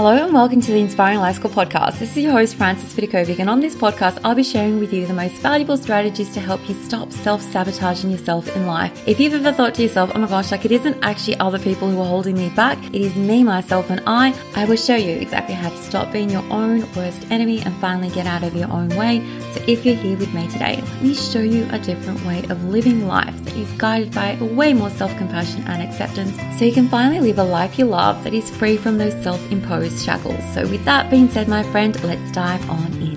Hello and welcome to the Inspiring Life School podcast. This is your host, Frances Vidakovic, and on this podcast, I'll be sharing with you the most valuable strategies to help you stop self sabotaging yourself in life. If you've ever thought to yourself, oh my gosh, like it isn't actually other people who are holding me back, it is me, myself, and I, I will show you exactly how to stop being your own worst enemy and finally get out of your own way. So if you're here with me today, let me show you a different way of living life that is guided by way more self compassion and acceptance so you can finally live a life you love that is free from those self imposed shackles. So, with that being said, my friend, let's dive on in.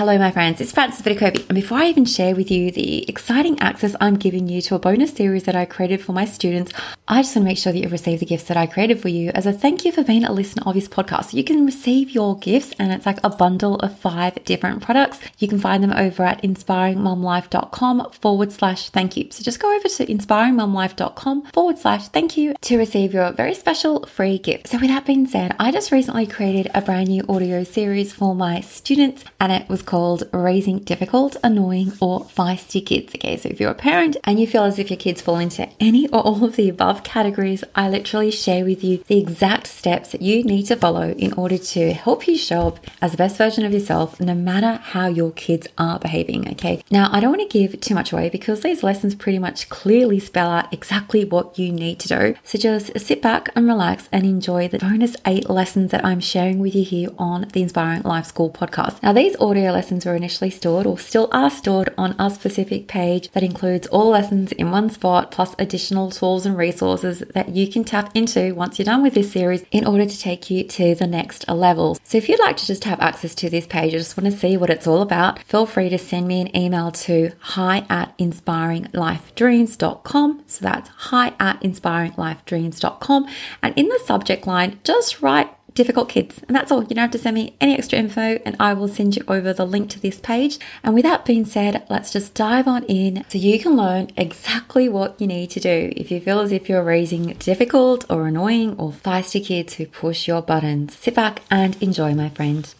Hello, my friends. It's Frances Vidakovic. And before I even share with you the exciting access I'm giving you to a bonus series that I created for my students, I just want to make sure that you receive the gifts that I created for you as a thank you for being a listener of this podcast. You can receive your gifts, and it's like a bundle of five different products. You can find them over at inspiringmomlife.com forward slash thank you. So just go over to inspiringmomlife.com forward slash thank you to receive your very special free gift. So, with that being said, I just recently created a brand new audio series for my students, and it was was called Raising Difficult, Annoying, or Feisty Kids. Okay, so if you're a parent and you feel as if your kids fall into any or all of the above categories, I literally share with you the exact steps that you need to follow in order to help you show up as the best version of yourself, no matter how your kids are behaving. Okay, now I don't want to give too much away because these lessons pretty much clearly spell out exactly what you need to do. So just sit back and relax and enjoy the bonus eight lessons that I'm sharing with you here on the Inspiring Life School podcast. Now, these audio lessons were initially stored or still are stored on a specific page that includes all lessons in one spot plus additional tools and resources that you can tap into once you're done with this series in order to take you to the next level. So if you'd like to just have access to this page, I just want to see what it's all about, feel free to send me an email to hi at inspiringlifedreams.com. So that's hi at inspiringlifedreams.com. And in the subject line, just write difficult kids. And that's all. You don't have to send me any extra info, and I will send you over the link to this page. And with that being said, let's just dive on in so you can learn exactly what you need to do if you feel as if you're raising difficult or annoying or feisty kids who push your buttons. Sit back and enjoy, my friend.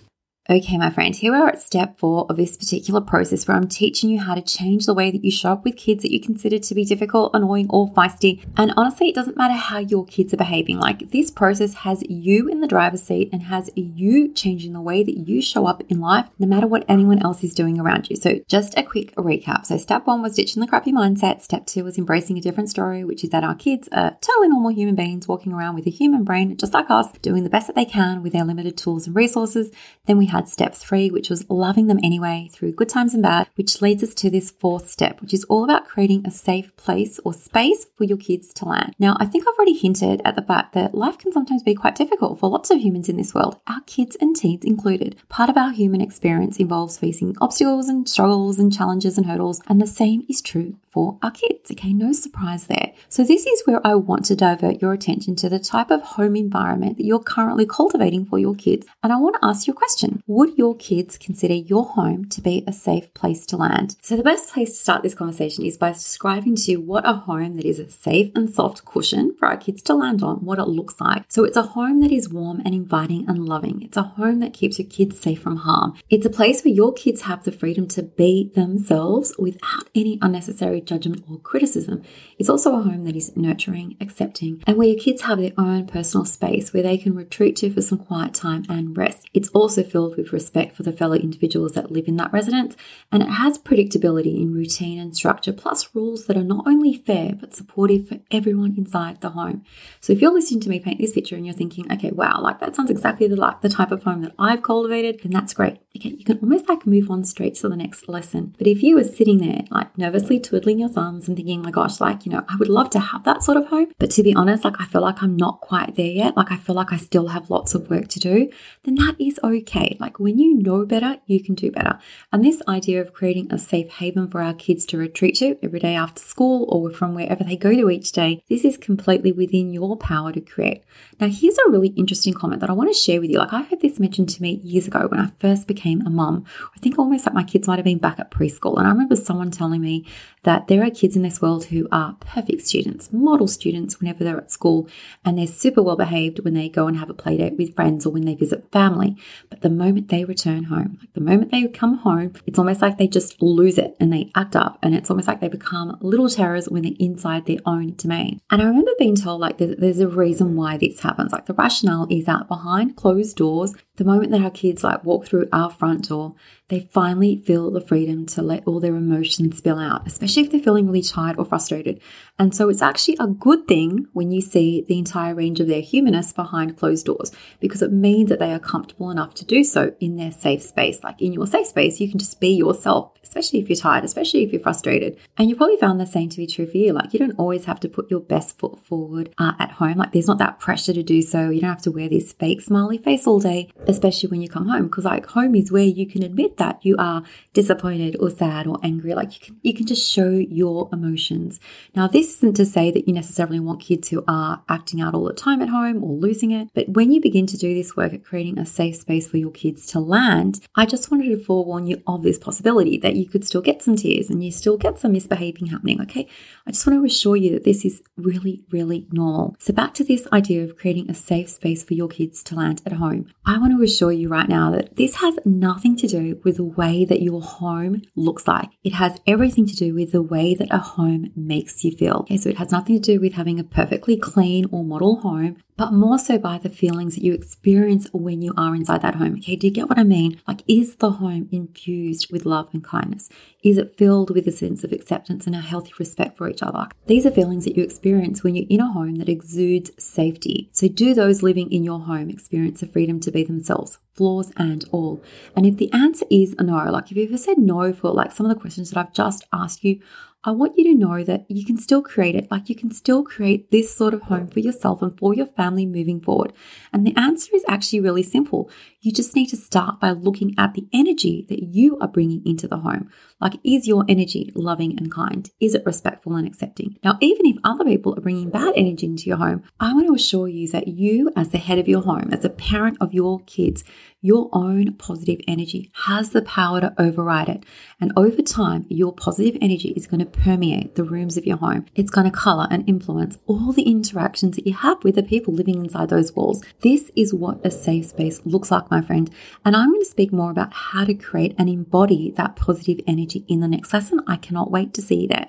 Okay, my friend, here we are at step four of this particular process where I'm teaching you how to change the way that you show up with kids that you consider to be difficult, annoying, or feisty. And honestly, it doesn't matter how your kids are behaving. Like this process has you in the driver's seat and has you changing the way that you show up in life, no matter what anyone else is doing around you. So, just a quick recap. So, step one was ditching the crappy mindset. Step two was embracing a different story, which is that our kids are totally normal human beings walking around with a human brain, just like us, doing the best that they can with their limited tools and resources. Then we had had step three, which was loving them anyway through good times and bad, which leads us to this fourth step, which is all about creating a safe place or space for your kids to land. Now, I think I've already hinted at the fact that life can sometimes be quite difficult for lots of humans in this world, our kids and teens included. Part of our human experience involves facing obstacles and struggles and challenges and hurdles, and the same is true for our kids. Okay, no surprise there. So, this is where I want to divert your attention to the type of home environment that you're currently cultivating for your kids. And I want to ask you a question Would your kids consider your home to be a safe place to land? So, the best place to start this conversation is by describing to you what a home that is a safe and soft cushion for our kids to land on, what it looks like. So, it's a home that is warm and inviting and loving. It's a home that keeps your kids safe from harm. It's a place where your kids have the freedom to be themselves without any unnecessary judgment, or criticism. It's also a home that is nurturing, accepting, and where your kids have their own personal space where they can retreat to for some quiet time and rest. It's also filled with respect for the fellow individuals that live in that residence, and it has predictability in routine and structure, plus rules that are not only fair but supportive for everyone inside the home. So if you're listening to me paint this picture and you're thinking, okay, wow, like that sounds exactly the, like the type of home that I've cultivated, then that's great. Okay, you can almost like move on straight to the next lesson. But if you were sitting there like nervously twiddling twiddling your thumbs and thinking, oh my gosh, like, you know, I would love to have that sort of home. But to be honest, like, I feel like I'm not quite there yet. Like, I feel like I still have lots of work to do. Then that is okay. Like, when you know better, you can do better. And this idea of creating a safe haven for our kids to retreat to every day after school or from wherever they go to each day, this is completely within your power to create. Now, here's a really interesting comment that I want to share with you. Like, I heard this mentioned to me years ago when I first became a mum. I think almost like my kids might have been back at preschool. And I remember someone telling me that there are kids in this world who are perfect students, model students whenever they're at school, and they're super well behaved when they go and have a play date with friends or when they visit family. But the moment moment they return home. Like the moment they come home, it's almost like they just lose it and they act up. And it's almost like they become little terrors when they're inside their own domain. And I remember being told like there's, there's a reason why this happens. Like the rationale is that behind closed doors, the moment that our kids like walk through our front door, they finally feel the freedom to let all their emotions spill out, especially if they're feeling really tired or frustrated. And so it's actually a good thing when you see the entire range of their humanness behind closed doors because it means that they are comfortable enough to do so in their safe space. Like in your safe space, you can just be yourself, especially if you're tired, especially if you're frustrated. And you probably found the same to be true for you. Like you don't always have to put your best foot forward uh, at home. Like there's not that pressure to do so. You don't have to wear this fake smiley face all day, especially when you come home because like home is where you can admit that you are disappointed or sad or angry. Like you can, you can just show your emotions. Now, this isn't to say that you necessarily want kids who are acting out all the time at home or losing it. But when you begin to do this work at creating a safe space for your kids to land, I just wanted to forewarn you of this possibility that you could still get some tears and you still get some misbehaving happening. Okay. I just want to assure you that this is really, really normal. So back to this idea of creating a safe space for your kids to land at home. I want to assure you right now that this has nothing to do with the way that your home looks like. It has everything to do with the way that a home makes you feel. Okay, so it has nothing to do with having a perfectly clean or model home but more so by the feelings that you experience when you are inside that home. Okay, do you get what I mean? Like, is the home infused with love and kindness? Is it filled with a sense of acceptance and a healthy respect for each other? These are feelings that you experience when you're in a home that exudes safety. So, do those living in your home experience the freedom to be themselves, flaws and all? And if the answer is no, like if you've ever said no for like some of the questions that I've just asked you, I want you to know that you can still create it. Like you can still create this sort of home for yourself and for your family moving forward. And the answer is actually really simple. You just need to start by looking at the energy that you are bringing into the home. Like, is your energy loving and kind? Is it respectful and accepting? Now, even if other people are bringing bad energy into your home, I want to assure you that you, as the head of your home, as a parent of your kids, your own positive energy has the power to override it. And over time, your positive energy is going to permeate the rooms of your home. It's going to color and influence all the interactions that you have with the people living inside those walls. This is what a safe space looks like, my friend. And I'm going to speak more about how to create and embody that positive energy in the next lesson. I cannot wait to see you there.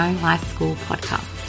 Inspiring Life School podcast.